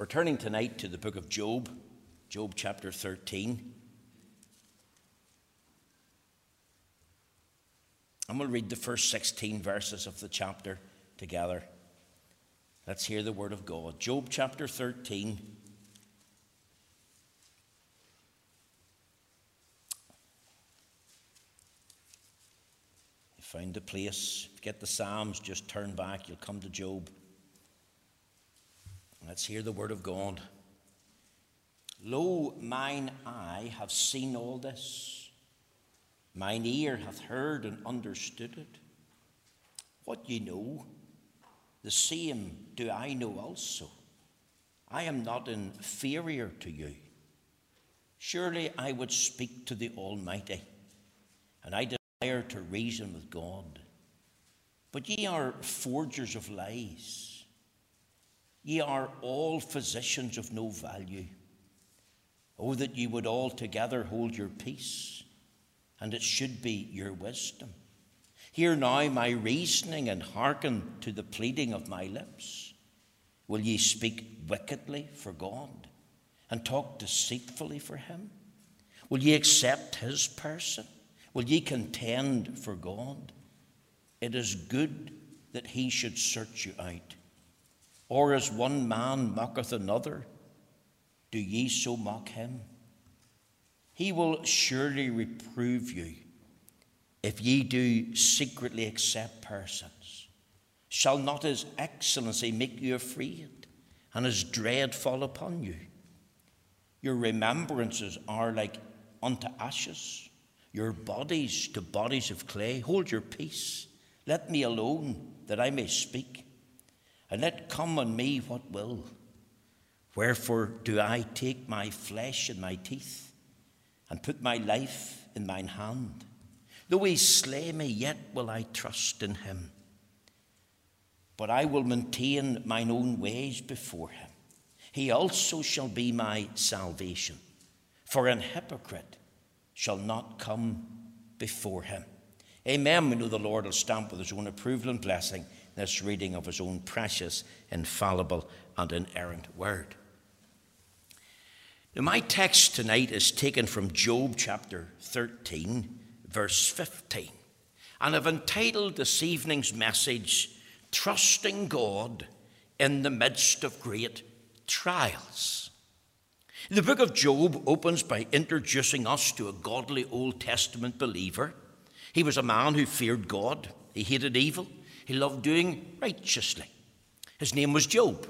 We're turning tonight to the book of Job, Job chapter 13. I'm going to read the first 16 verses of the chapter together. Let's hear the word of God. Job chapter 13. You find the place. Get the Psalms, just turn back. You'll come to Job. Let's hear the word of God. Lo, mine eye have seen all this, mine ear hath heard and understood it. What ye know, the same do I know also. I am not inferior to you. Surely I would speak to the Almighty, and I desire to reason with God. But ye are forgers of lies. Ye are all physicians of no value. Oh, that ye would altogether hold your peace, and it should be your wisdom. Hear now my reasoning and hearken to the pleading of my lips. Will ye speak wickedly for God and talk deceitfully for him? Will ye accept his person? Will ye contend for God? It is good that he should search you out. Or as one man mocketh another, do ye so mock him? He will surely reprove you if ye do secretly accept persons. Shall not his excellency make you afraid, and his dread fall upon you? Your remembrances are like unto ashes, your bodies to bodies of clay. Hold your peace. Let me alone, that I may speak and let come on me what will. Wherefore do I take my flesh in my teeth, and put my life in mine hand? Though he slay me, yet will I trust in him. But I will maintain mine own ways before him. He also shall be my salvation. For an hypocrite shall not come before him. Amen. We know the Lord will stamp with his own approval and blessing this reading of his own precious, infallible, and inerrant word. Now, my text tonight is taken from Job chapter 13, verse 15. And I've entitled this evening's message, Trusting God in the Midst of Great Trials. The book of Job opens by introducing us to a godly Old Testament believer. He was a man who feared God, he hated evil, he loved doing righteously. His name was Job.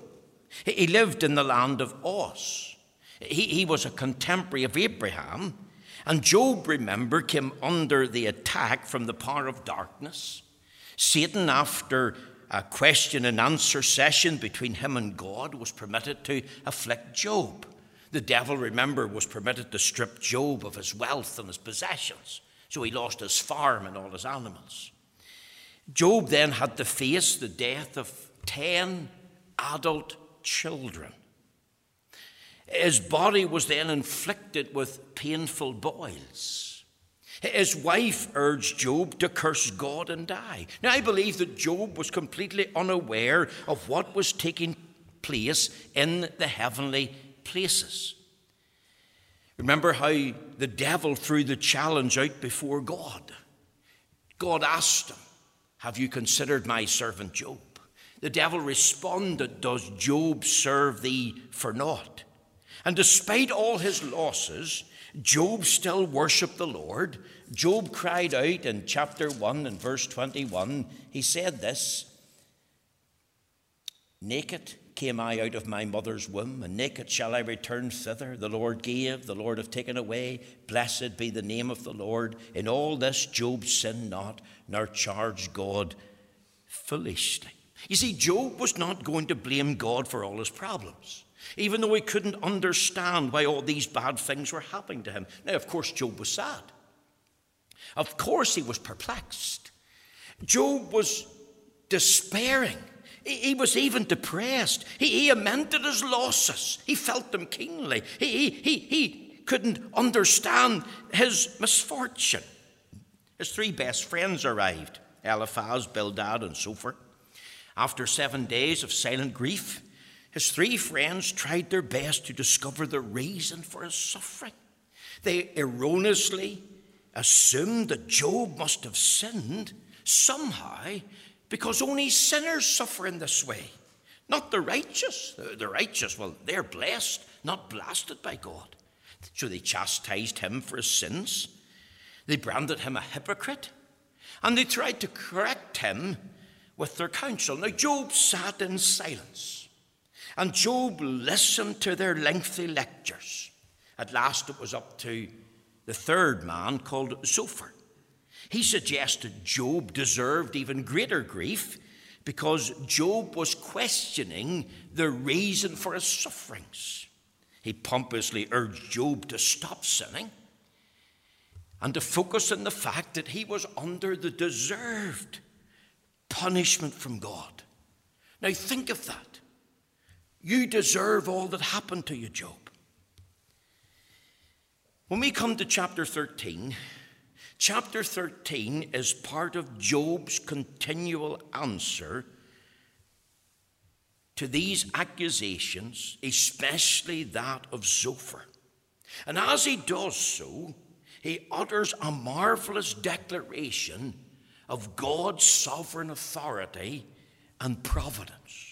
He lived in the land of Uz. He, he was a contemporary of Abraham. And Job, remember, came under the attack from the power of darkness. Satan, after a question and answer session between him and God, was permitted to afflict Job. The devil, remember, was permitted to strip Job of his wealth and his possessions. So he lost his farm and all his animals. Job then had to face the death of 10 adult children. His body was then inflicted with painful boils. His wife urged Job to curse God and die. Now, I believe that Job was completely unaware of what was taking place in the heavenly places. Remember how the devil threw the challenge out before God. God asked him, have you considered my servant Job? The devil responded, Does Job serve thee for naught? And despite all his losses, Job still worshipped the Lord. Job cried out in chapter 1 and verse 21. He said this Naked came I out of my mother's womb, and naked shall I return thither. The Lord gave, the Lord hath taken away. Blessed be the name of the Lord. In all this, Job sinned not, nor charged God foolishly. You see, Job was not going to blame God for all his problems, even though he couldn't understand why all these bad things were happening to him. Now, of course, Job was sad. Of course, he was perplexed. Job was despairing. He, was even depressed. He, he lamented his losses. He felt them keenly. He, he, he couldn't understand his misfortune. His three best friends arrived Eliphaz, Bildad, and Zophar. After seven days of silent grief, his three friends tried their best to discover the reason for his suffering. They erroneously assumed that Job must have sinned somehow because only sinners suffer in this way, not the righteous. The righteous, well, they're blessed, not blasted by God. So they chastised him for his sins. They branded him a hypocrite. And they tried to correct him with their counsel. Now, Job sat in silence. And Job listened to their lengthy lectures. At last, it was up to the third man called Zophar. He suggested Job deserved even greater grief because Job was questioning the reason for his sufferings. He pompously urged Job to stop sinning and to focus on the fact that he was under the deserved punishment from God. Now, think of that. You deserve all that happened to you, Job. When we come to chapter 13, chapter 13 is part of Job's continual answer to these accusations, especially that of Zophar. And as he does so, he utters a marvelous declaration of God's sovereign authority and providence.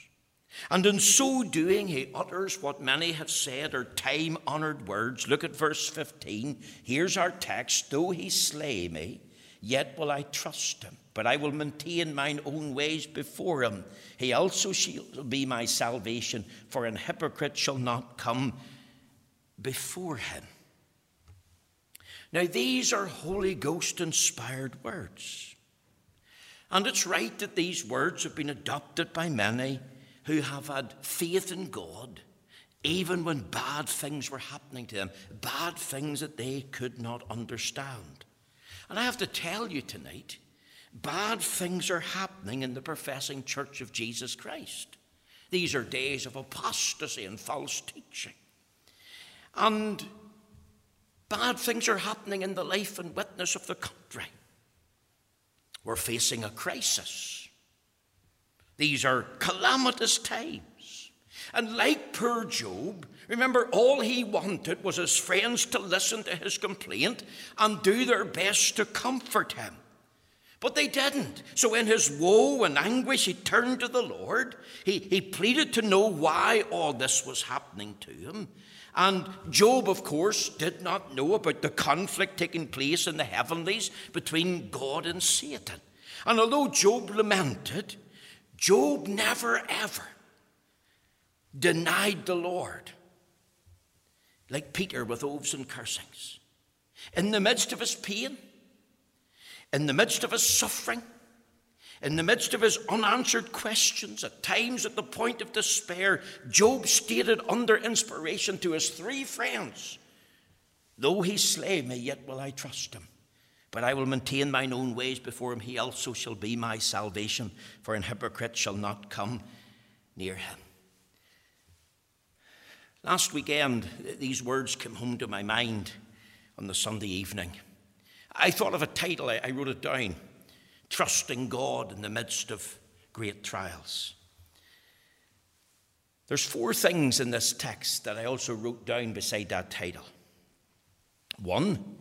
And in so doing, he utters what many have said are time honored words. Look at verse 15. Here's our text Though he slay me, yet will I trust him but I will maintain mine own ways before him. He also shall be my salvation, for an hypocrite shall not come before him. Now, these are Holy Ghost inspired words. And it's right that these words have been adopted by many who have had faith in God, even when bad things were happening to them, bad things that they could not understand. And I have to tell you tonight, Bad things are happening in the professing church of Jesus Christ. These are days of apostasy and false teaching. And bad things are happening in the life and witness of the country. We're facing a crisis. These are calamitous times. And like poor Job, remember, all he wanted was his friends to listen to his complaint and do their best to comfort him. But they didn't. So, in his woe and anguish, he turned to the Lord. He, he pleaded to know why all this was happening to him. And Job, of course, did not know about the conflict taking place in the heavenlies between God and Satan. And although Job lamented, Job never ever denied the Lord, like Peter with oaths and cursings. In the midst of his pain, in the midst of his suffering, in the midst of his unanswered questions, at times at the point of despair, Job stated under inspiration to his three friends Though he slay me, yet will I trust him. But I will maintain mine own ways before him. He also shall be my salvation, for an hypocrite shall not come near him. Last weekend, these words came home to my mind on the Sunday evening. I thought of a title, I, wrote it down Trusting God in the Midst of Great Trials. There's four things in this text that I also wrote down beside that title. One,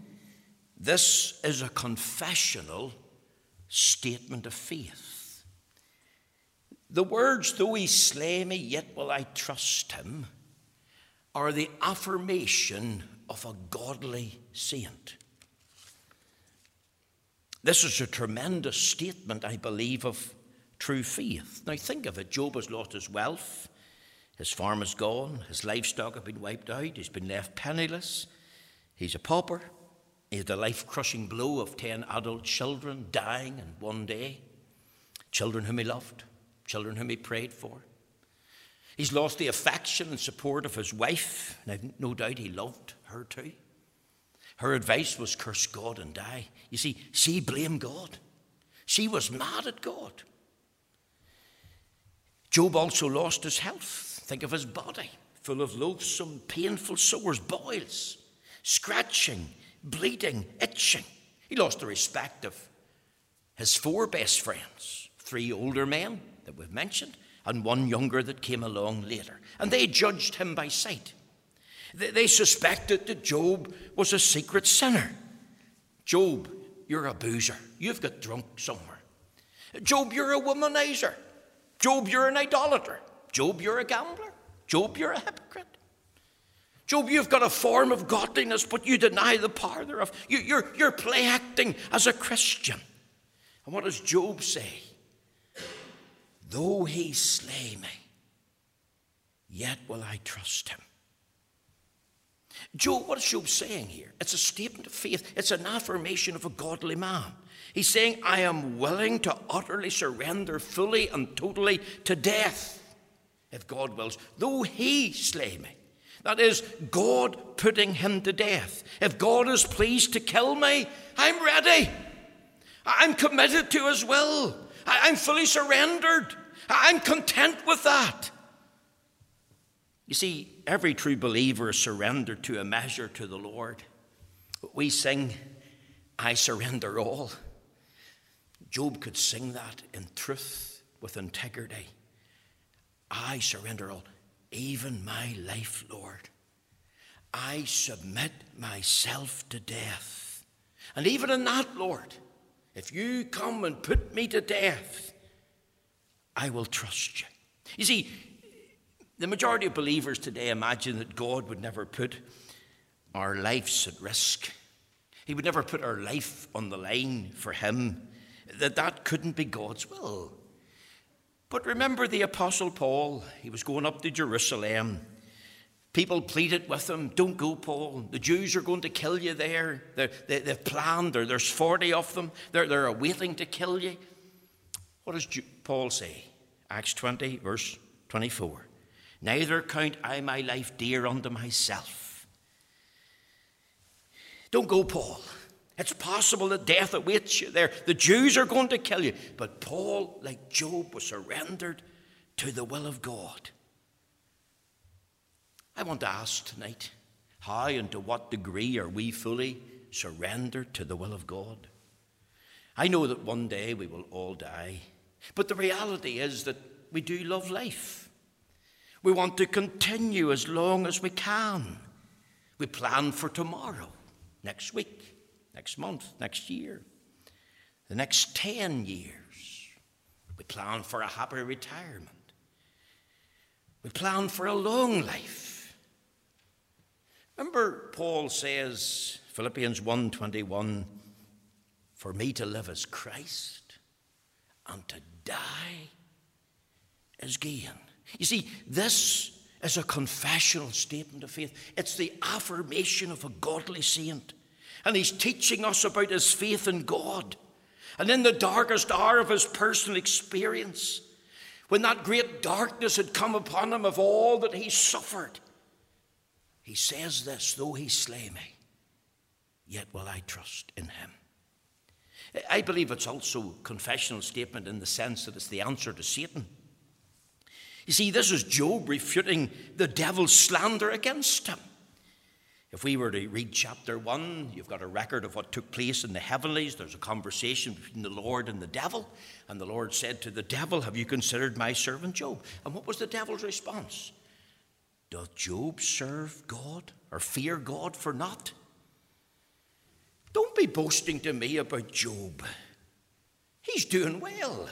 this is a confessional statement of faith. The words, though he slay me, yet will I trust him, are the affirmation of a godly saint. This is a tremendous statement, I believe, of true faith. Now, think of it Job has lost his wealth, his farm is gone, his livestock have been wiped out, he's been left penniless, he's a pauper, the life crushing blow of 10 adult children dying in one day, children whom he loved, children whom he prayed for. He's lost the affection and support of his wife, and I've no doubt he loved her too. Her advice was curse God and die. You see, she blamed God. She was mad at God. Job also lost his health. Think of his body, full of loathsome, painful sores, boils, scratching, bleeding, itching. He lost the respect of his four best friends three older men that we've mentioned, and one younger that came along later. And they judged him by sight. They suspected that Job was a secret sinner. Job, you're a boozer. You've got drunk somewhere. Job, you're a womanizer. Job, you're an idolater. Job, you're a gambler. Job, you're a hypocrite. Job, you've got a form of godliness, but you deny the power thereof. You, you're, you're play acting as a Christian. And what does Job say? Though he slay me, yet will I trust him. Job, what is Job saying here? It's a statement of faith, it's an affirmation of a godly man. He's saying, I am willing to utterly surrender fully and totally to death, if God wills, though he slay me. That is, God putting him to death. If God is pleased to kill me, I'm ready. I'm committed to his will. I'm fully surrendered. I'm content with that. You see, every true believer is surrendered to a measure to the Lord. We sing, I surrender all. Job could sing that in truth, with integrity. I surrender all, even my life, Lord. I submit myself to death. And even in that, Lord, if you come and put me to death, I will trust you. You see, the majority of believers today imagine that God would never put our lives at risk. He would never put our life on the line for Him, that that couldn't be God's will. But remember the Apostle Paul, he was going up to Jerusalem. People pleaded with him, Don't go, Paul. The Jews are going to kill you there. they they, have planned, or there's 40 of them. They're, they're waiting to kill you. What does Paul say? Acts 20, verse 24. Neither count I my life dear unto myself. Don't go, Paul. It's possible that death awaits you there. The Jews are going to kill you. But Paul, like Job, was surrendered to the will of God. I want to ask tonight how and to what degree are we fully surrendered to the will of God? I know that one day we will all die, but the reality is that we do love life. We want to continue as long as we can. We plan for tomorrow, next week, next month, next year, the next 10 years. We plan for a happy retirement. We plan for a long life. Remember Paul says Philippians 1:21 for me to live as Christ and to die as gain. You see, this is a confessional statement of faith. It's the affirmation of a godly saint. And he's teaching us about his faith in God. And in the darkest hour of his personal experience, when that great darkness had come upon him of all that he suffered, he says this though he slay me, yet will I trust in him. I believe it's also a confessional statement in the sense that it's the answer to Satan. You see, this is Job refuting the devil's slander against him. If we were to read chapter 1, you've got a record of what took place in the heavenlies. There's a conversation between the Lord and the devil. And the Lord said to the devil, Have you considered my servant Job? And what was the devil's response? Doth Job serve God or fear God for naught? Don't be boasting to me about Job. He's doing well.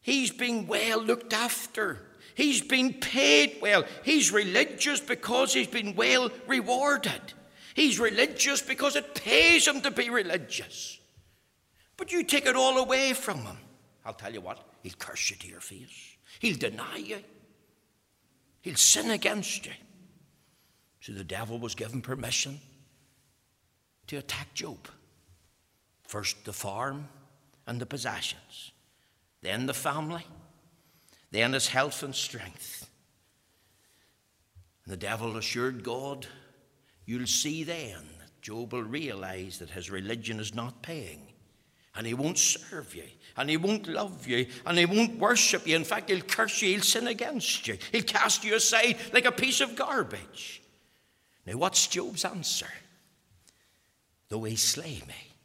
He's being well looked after. He's been paid well. He's religious because he's been well rewarded. He's religious because it pays him to be religious. But you take it all away from him. I'll tell you what, he'll curse you to your face. He'll deny you. He'll sin against you. So the devil was given permission to attack Job. First the farm and the possessions then the family, then his health and strength. And the devil assured God, You'll see then that Job will realize that his religion is not paying. And he won't serve you, and he won't love you, and he won't worship you. In fact, he'll curse you, he'll sin against you, he'll cast you aside like a piece of garbage. Now, what's Job's answer? Though he slay me,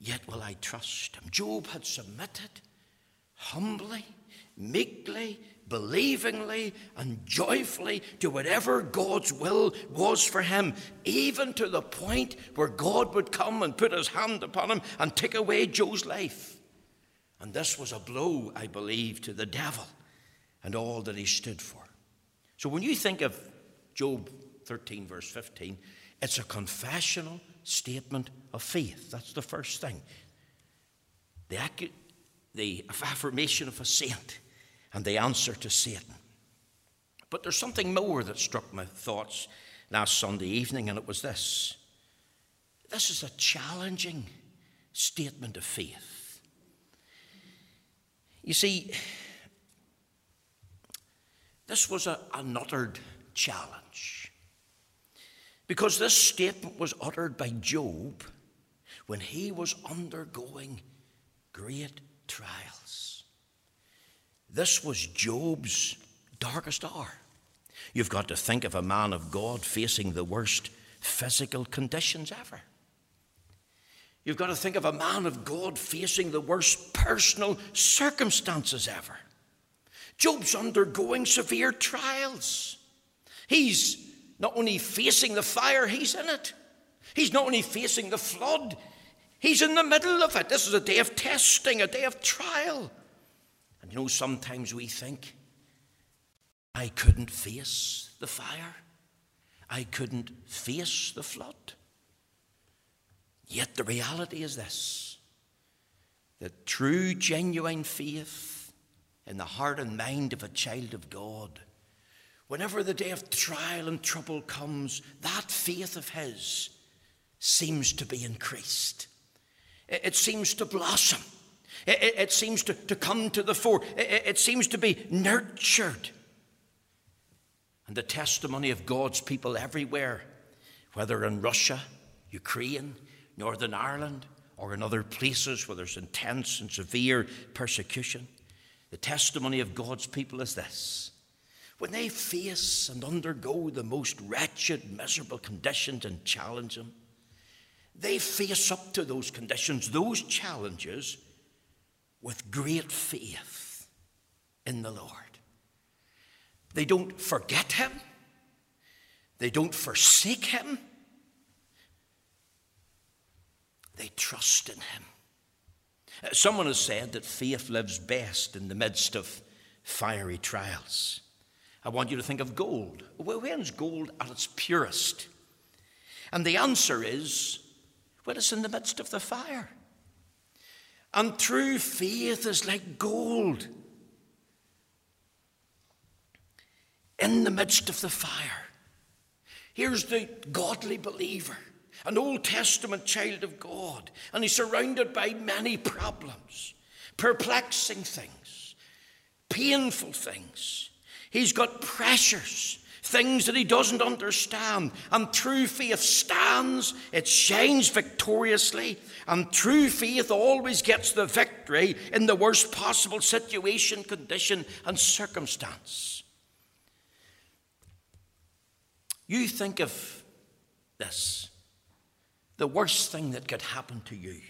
yet will I trust him. Job had submitted humbly, meekly, believingly, and joyfully to whatever God's will was for him, even to the point where God would come and put his hand upon him and take away Job's life. And this was a blow, I believe, to the devil and all that he stood for. So when you think of Job 13, verse 15, it's a confessional statement of faith. That's the first thing. The, the affirmation of a saint and the answer to Satan. But there's something more that struck my thoughts last Sunday evening, and it was this. This is a challenging statement of faith. You see, this was a, an uttered challenge. Because this statement was uttered by Job when he was undergoing great trials. This was Job's darkest hour. You've got to think of a man of God facing the worst physical conditions ever. You've got to think of a man of God facing the worst personal circumstances ever. Job's undergoing severe trials. He's not only facing the fire, he's in it. He's not only facing the flood, he's in the middle of it. This is a day of testing, a day of trial. And you know, sometimes we think, I couldn't face the fire, I couldn't face the flood. Yet the reality is this that true, genuine faith in the heart and mind of a child of God. Whenever the day of trial and trouble comes, that faith of his seems to be increased. It, seems to blossom. It, seems to, to come to the fore. it seems to be nurtured. And the testimony of God's people everywhere, whether in Russia, Ukraine, Northern Ireland, or in other places where there's intense and severe persecution, the testimony of God's people is this when they face and undergo the most wretched, miserable conditions and challenge them, they face up to those conditions, those challenges, with great faith in the Lord. They don't forget Him, they don't forsake Him, they trust in Him. Someone has said that faith lives best in the midst of fiery trials. I want you to think of gold. When's gold at its purest? And the answer is when it's in the midst of the fire. And true faith is like gold in the midst of the fire. Here's the godly believer an Old Testament child of God, and he's surrounded by many problems, perplexing things, painful things. He's got pressures, things that he doesn't understand. And true faith stands, it shines victoriously, and true faith always gets the victory in the worst possible situation, condition, and circumstance. You think of this the worst thing that could happen to you.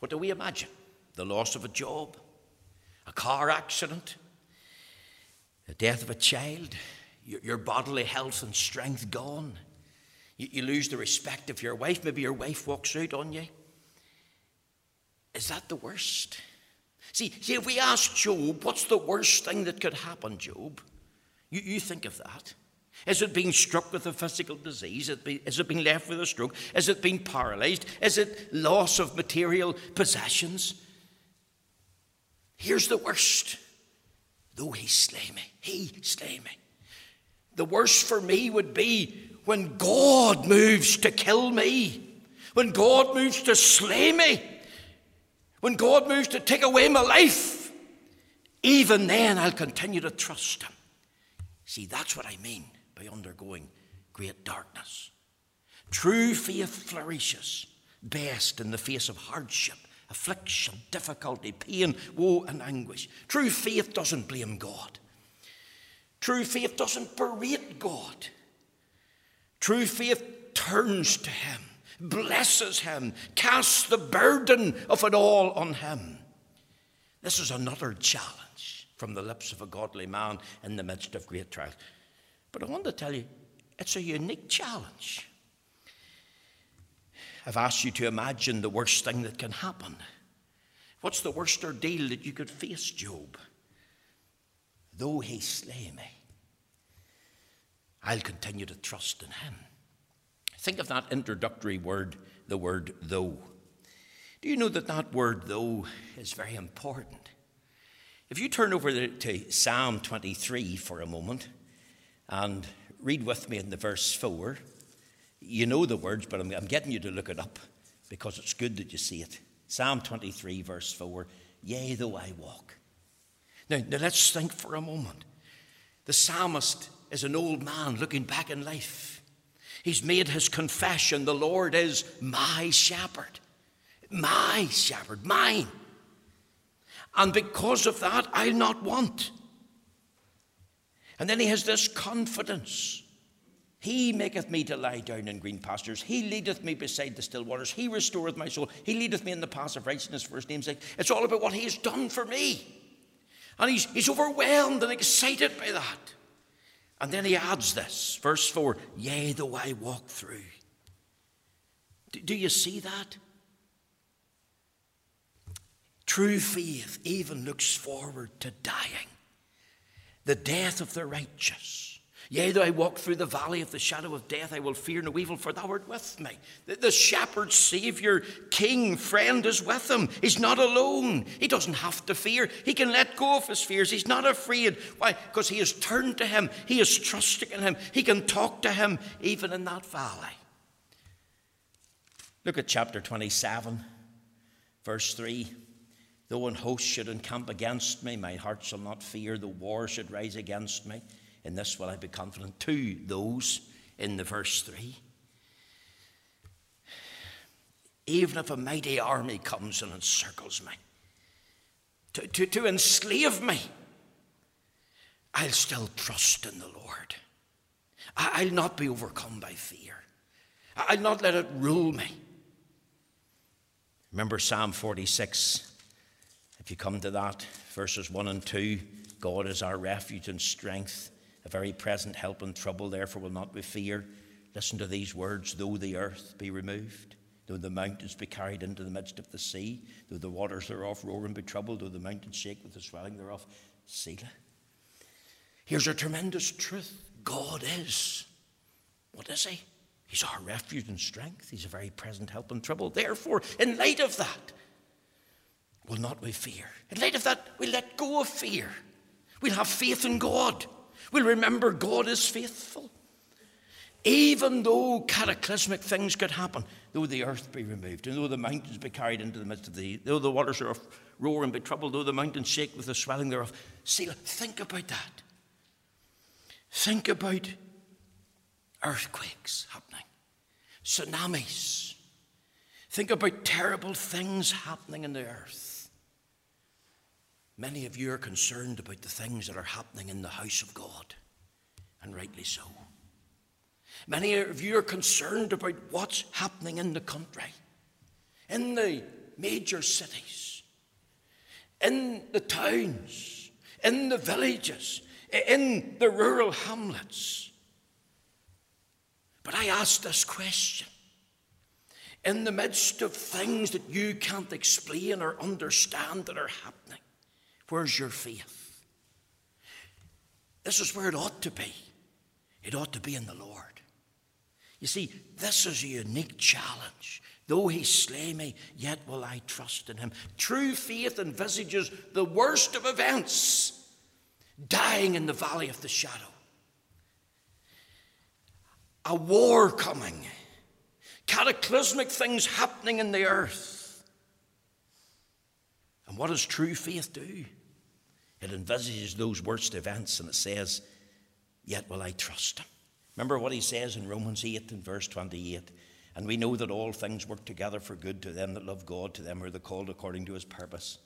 What do we imagine? The loss of a job, a car accident, the death of a child, your, bodily health and strength gone. You, you lose the respect of your wife. Maybe your wife walks out on you. Is that the worst? See, see, if we ask Job, what's the worst thing that could happen, Job? You, you think of that. Is it being struck with a physical disease? Is it being left with a stroke? Is it being paralyzed? Is it loss of material possessions? Here's the worst. Though he slay me, he slay me. The worst for me would be when God moves to kill me, when God moves to slay me, when God moves to take away my life. Even then, I'll continue to trust him. See, that's what I mean by undergoing great darkness. True faith flourishes best in the face of hardship, affliction, difficulty, pain, woe, and anguish. True faith doesn't blame God. True faith doesn't berate God. True faith turns to Him, blesses Him, casts the burden of it all on Him. This is another challenge from the lips of a godly man in the midst of great trials. But I want to tell you, it's a unique challenge. I've asked you to imagine the worst thing that can happen. What's the worst ordeal that you could face, Job? Though he slay me, I'll continue to trust in him. Think of that introductory word, the word though. Do you know that that word though is very important? If you turn over to Psalm 23 for a moment and read with me in the verse 4, you know the words, but I'm, I'm getting you to look it up because it's good that you see it. Psalm 23, verse 4 Yea, though I walk. Now, now let's think for a moment. The psalmist is an old man looking back in life. He's made his confession the Lord is my shepherd. My shepherd, mine. And because of that, I'll not want. And then he has this confidence he maketh me to lie down in green pastures. He leadeth me beside the still waters. He restoreth my soul. He leadeth me in the paths of righteousness for his name's sake. It's all about what he has done for me. And he's, he's overwhelmed and excited by that. And then he adds this, verse 4 Yea, though I walk through. Do, do you see that? True faith even looks forward to dying, the death of the righteous Yea, though I walk through the valley of the shadow of death, I will fear no evil, for thou art with me. The, the shepherd, Savior, King, friend is with him. He's not alone. He doesn't have to fear. He can let go of his fears. He's not afraid. Why? Because he has turned to him. He is trusting in him. He can talk to him even in that valley. Look at chapter 27, verse 3. Though an host should encamp against me, my heart shall not fear. The war should rise against me, in this will I be confident. To those in the verse 3. Even if a mighty army comes and encircles me, to, to, to enslave me, I'll still trust in the Lord. I'll not be overcome by fear. I'll not let it rule me. Remember Psalm 46, if you come to that, verses 1 and 2 God is our refuge and strength a very present help in trouble, therefore will not be fear. Listen to these words though the earth be removed, though the mountains be carried into the midst of the sea, though the waters thereof roar and be troubled, though the mountains shake with the swelling thereof, Selah. Here's a tremendous truth God is. What is He? He's our refuge and strength. He's a very present help in trouble. Therefore, in light of that, will not we fear. In light of that, we let go of fear. We'll have faith in God. We'll remember God is faithful. Even though cataclysmic things could happen, though the earth be removed, and though the mountains be carried into the midst of the, though the waters are roar and be troubled, though the mountains shake with the swelling thereof. See, think about that. Think about earthquakes happening, tsunamis. Think about terrible things happening in the earth. Many of you are concerned about the things that are happening in the house of God, and rightly so. Many of you are concerned about what's happening in the country, in the major cities, in the towns, in the villages, in the rural hamlets. But I ask this question in the midst of things that you can't explain or understand that are happening, Where's your faith? This is where it ought to be. It ought to be in the Lord. You see, this is a unique challenge. Though he slay me, yet will I trust in him. True faith envisages the worst of events dying in the valley of the shadow, a war coming, cataclysmic things happening in the earth. And what does true faith do? It envisages those worst events and it says, Yet will I trust him. Remember what he says in Romans 8 and verse 28. And we know that all things work together for good to them that love God, to them who are the called according to his purpose.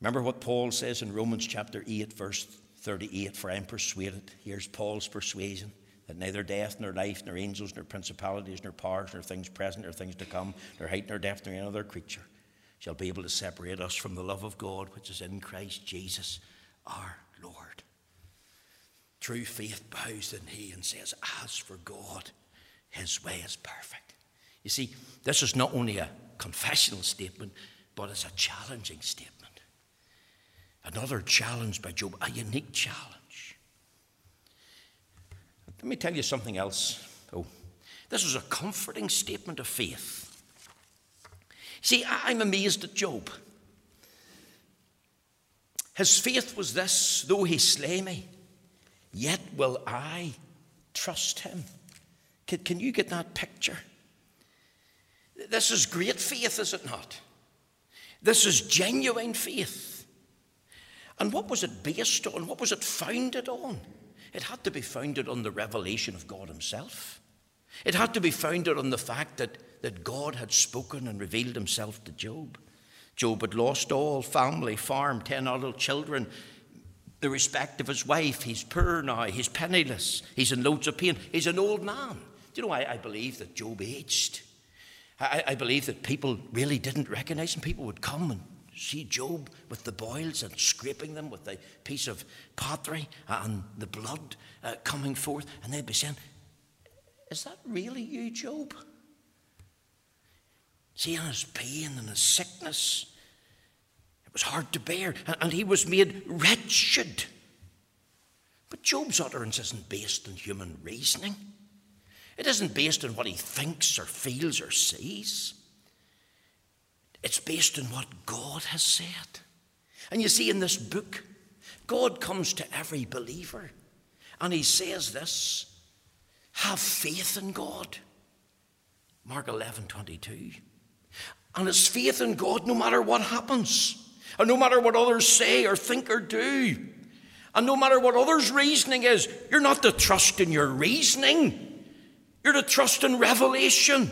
Remember what Paul says in Romans chapter 8, verse 38 For I am persuaded, here's Paul's persuasion, that neither death, nor life, nor angels, nor principalities, nor powers, nor things present, nor things to come, nor height, nor depth, nor any other creature shall be able to separate us from the love of God which is in Christ Jesus our Lord. True faith bows the knee and says, As for God, his way is perfect. You see, this is not only a confessional statement, but it's a challenging statement. Another challenge by Job, a unique challenge. Let me tell you something else. Oh, this is a comforting statement of faith. See, I'm amazed at Job. His faith was this though he slay me, yet will I trust him. Can, can you get that picture? This is great faith, is it not? This is genuine faith. And what was it based on? What was it founded on? It had to be founded on the revelation of God Himself. It had to be founded on the fact that, that God had spoken and revealed Himself to Job. Job had lost all family, farm, ten adult children, the respect of his wife. He's poor now, he's penniless, he's in loads of pain, he's an old man. Do you know, I, I believe that Job aged. I, I believe that people really didn't recognize him. People would come and see Job with the boils and scraping them with a piece of pottery and the blood uh, coming forth, and they'd be saying, Is that really you, Job? Seeing his pain and his sickness, it was hard to bear, and he was made wretched. But Job's utterance isn't based on human reasoning. It isn't based on what he thinks or feels or sees. It's based on what God has said. And you see, in this book, God comes to every believer and he says this have faith in God. Mark 11 22. And it's faith in God no matter what happens, and no matter what others say or think or do, and no matter what others' reasoning is. You're not to trust in your reasoning. You're to trust in revelation.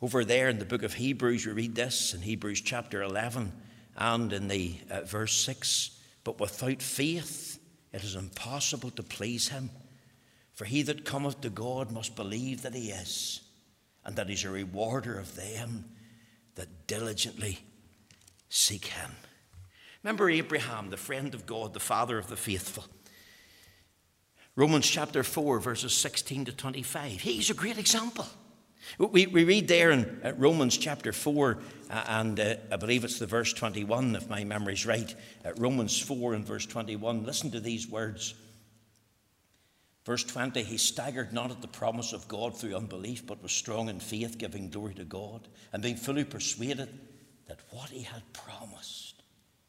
Over there in the book of Hebrews, we read this in Hebrews chapter 11 and in the uh, verse 6 But without faith, it is impossible to please him. For he that cometh to God must believe that he is, and that he's a rewarder of them that diligently seek him. Remember Abraham, the friend of God, the father of the faithful. Romans chapter 4, verses 16 to 25. He's a great example. We, we read there in Romans chapter 4, uh, and uh, I believe it's the verse 21, if my memory's right. Romans 4 and verse 21. Listen to these words. Verse 20 He staggered not at the promise of God through unbelief, but was strong in faith, giving glory to God, and being fully persuaded that what he had promised,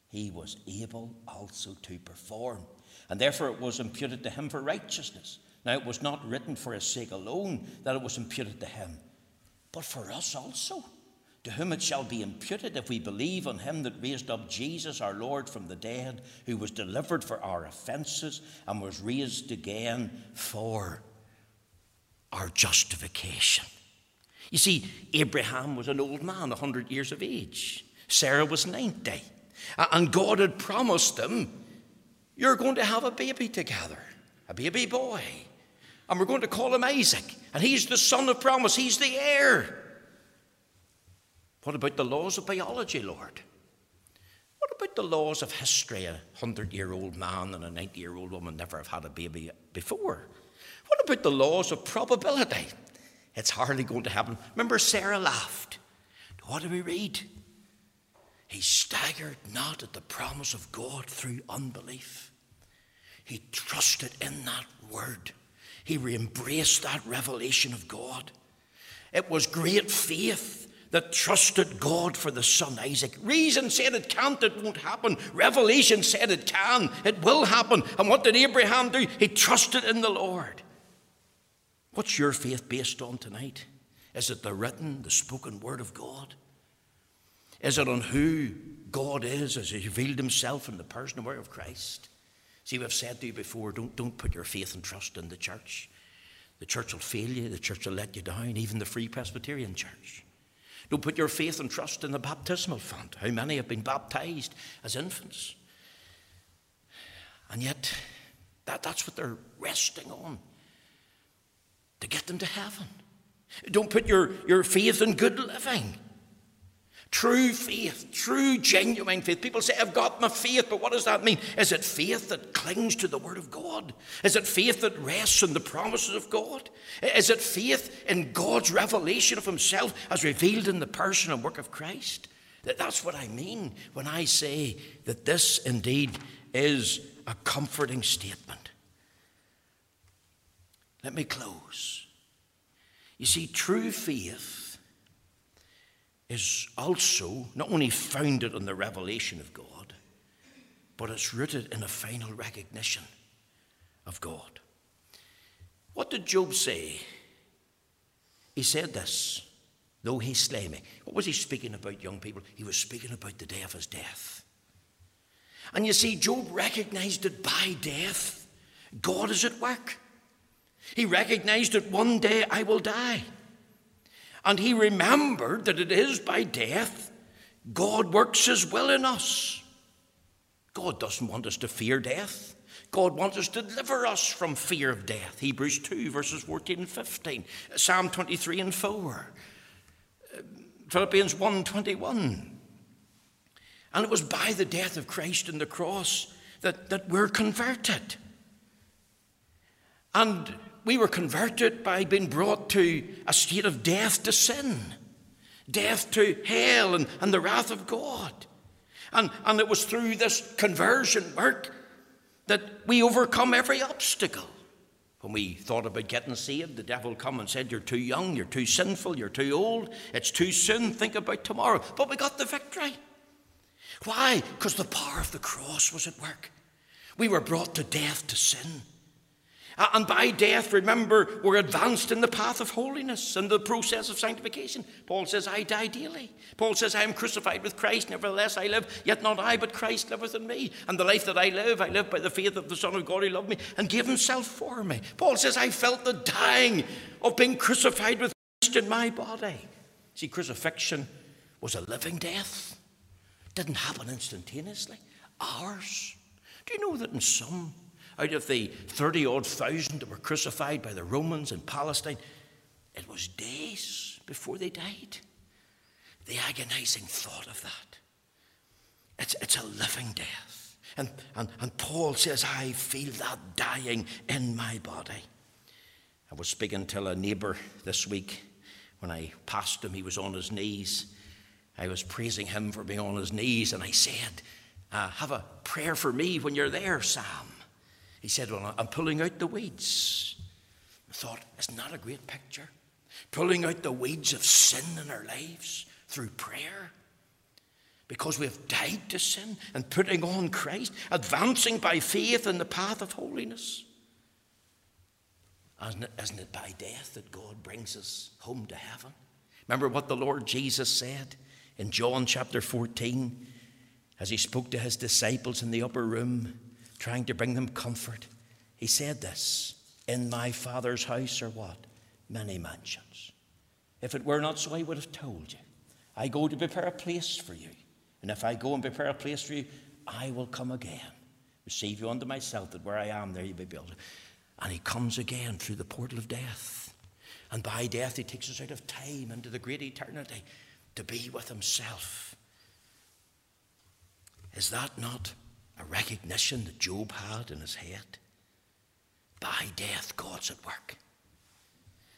he was able also to perform and therefore it was imputed to him for righteousness. Now it was not written for his sake alone that it was imputed to him, but for us also, to whom it shall be imputed if we believe on him that raised up Jesus our Lord from the dead, who was delivered for our offences and was raised again for our justification. You see, Abraham was an old man, 100 years of age. Sarah was 90. And God had promised them you're going to have a baby together, a baby boy. And we're going to call him Isaac. And he's the son of promise, he's the heir. What about the laws of biology, Lord? What about the laws of history? A hundred year old man and a 90 year old woman never have had a baby before. What about the laws of probability? It's hardly going to happen. Remember, Sarah laughed. What do we read? He staggered not at the promise of God through unbelief. He trusted in that word. He embraced that revelation of God. It was great faith that trusted God for the son Isaac. Reason said it can't, it won't happen. Revelation said it can, it will happen. And what did Abraham do? He trusted in the Lord. What's your faith based on tonight? Is it the written, the spoken word of God? Is it on who God is as He revealed Himself in the person and of Christ? See, we've said to you before don't, don't put your faith and trust in the church. The church will fail you, the church will let you down, even the Free Presbyterian Church. Don't put your faith and trust in the baptismal font. How many have been baptized as infants? And yet, that, that's what they're resting on to get them to heaven. Don't put your, your faith in good living. True faith, true, genuine faith. People say, I've got my faith, but what does that mean? Is it faith that clings to the Word of God? Is it faith that rests on the promises of God? Is it faith in God's revelation of Himself as revealed in the person and work of Christ? That's what I mean when I say that this indeed is a comforting statement. Let me close. You see, true faith is also not only founded on the revelation of God, but it's rooted in a final recognition of God. What did Job say? He said this, though he slay me. What was he speaking about, young people? He was speaking about the day of his death. And you see, Job recognized that by death, God is at work. He recognized that one day I will die. And he remembered that it is by death God works his will in us. God doesn't want us to fear death. God wants us to deliver us from fear of death. Hebrews 2, verses 14 and 15. Psalm 23 and 4. Philippians 1 21. And it was by the death of Christ on the cross that, that we're converted. And we were converted by being brought to a state of death to sin, death to hell and, and the wrath of God. And, and it was through this conversion work that we overcome every obstacle. When we thought about getting saved, the devil come and said, You're too young, you're too sinful, you're too old, it's too soon, think about tomorrow. But we got the victory. Why? Because the power of the cross was at work. We were brought to death to sin. Uh, and by death, remember, we're advanced in the path of holiness and the process of sanctification. Paul says, I die daily. Paul says, I am crucified with Christ, nevertheless I live, yet not I, but Christ liveth in me. And the life that I live, I live by the faith of the Son of God who loved me and gave himself for me. Paul says, I felt the dying of being crucified with Christ in my body. See, crucifixion was a living death, it didn't happen instantaneously. Ours. Do you know that in some out of the 30 odd thousand that were crucified by the Romans in Palestine, it was days before they died. The agonizing thought of that. It's, it's a living death. And, and, and Paul says, I feel that dying in my body. I was speaking to a neighbour this week. When I passed him, he was on his knees. I was praising him for being on his knees, and I said, uh, Have a prayer for me when you're there, Sam. He said, Well, I'm pulling out the weeds. I thought, Isn't that a great picture? Pulling out the weeds of sin in our lives through prayer. Because we've died to sin and putting on Christ, advancing by faith in the path of holiness. Isn't it, isn't it by death that God brings us home to heaven? Remember what the Lord Jesus said in John chapter 14 as he spoke to his disciples in the upper room trying to bring them comfort. He said this In my Father's house are what? Many mansions. If it were not so, I would have told you. I go to prepare a place for you. And if I go and prepare a place for you, I will come again, receive you unto myself, that where I am, there you may be built. And he comes again through the portal of death. And by death, he takes us out of time into the great eternity to be with himself. Is that not a recognition that Job had in his head. By death, God's at work.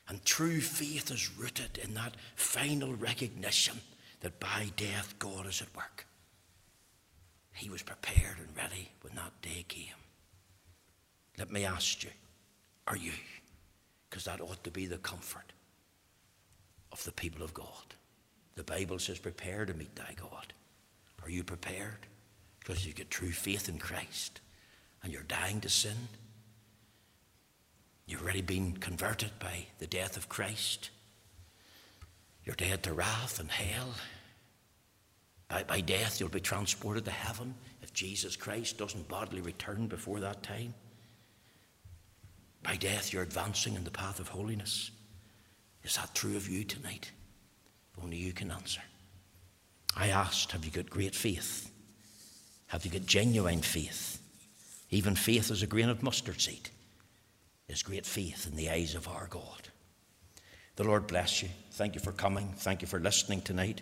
And true faith is rooted in that final recognition that by death, God is at work. He was prepared and ready when that day came. Let me ask you, are you? Because that ought to be the comfort of the people of God. The Bible says, prepare to meet thy God. Are you prepared? Because you get true faith in Christ and you're dying to sin. You've already been converted by the death of Christ. You're dead to wrath and hell. By, by death, you'll be transported to heaven if Jesus Christ doesn't bodily return before that time. By death, you're advancing in the path of holiness. Is that true of you tonight? Only you can answer. I asked, Have you got great faith? Have you got genuine faith? Even faith as a grain of mustard seed is great faith in the eyes of our God. The Lord bless you. Thank you for coming. Thank you for listening tonight.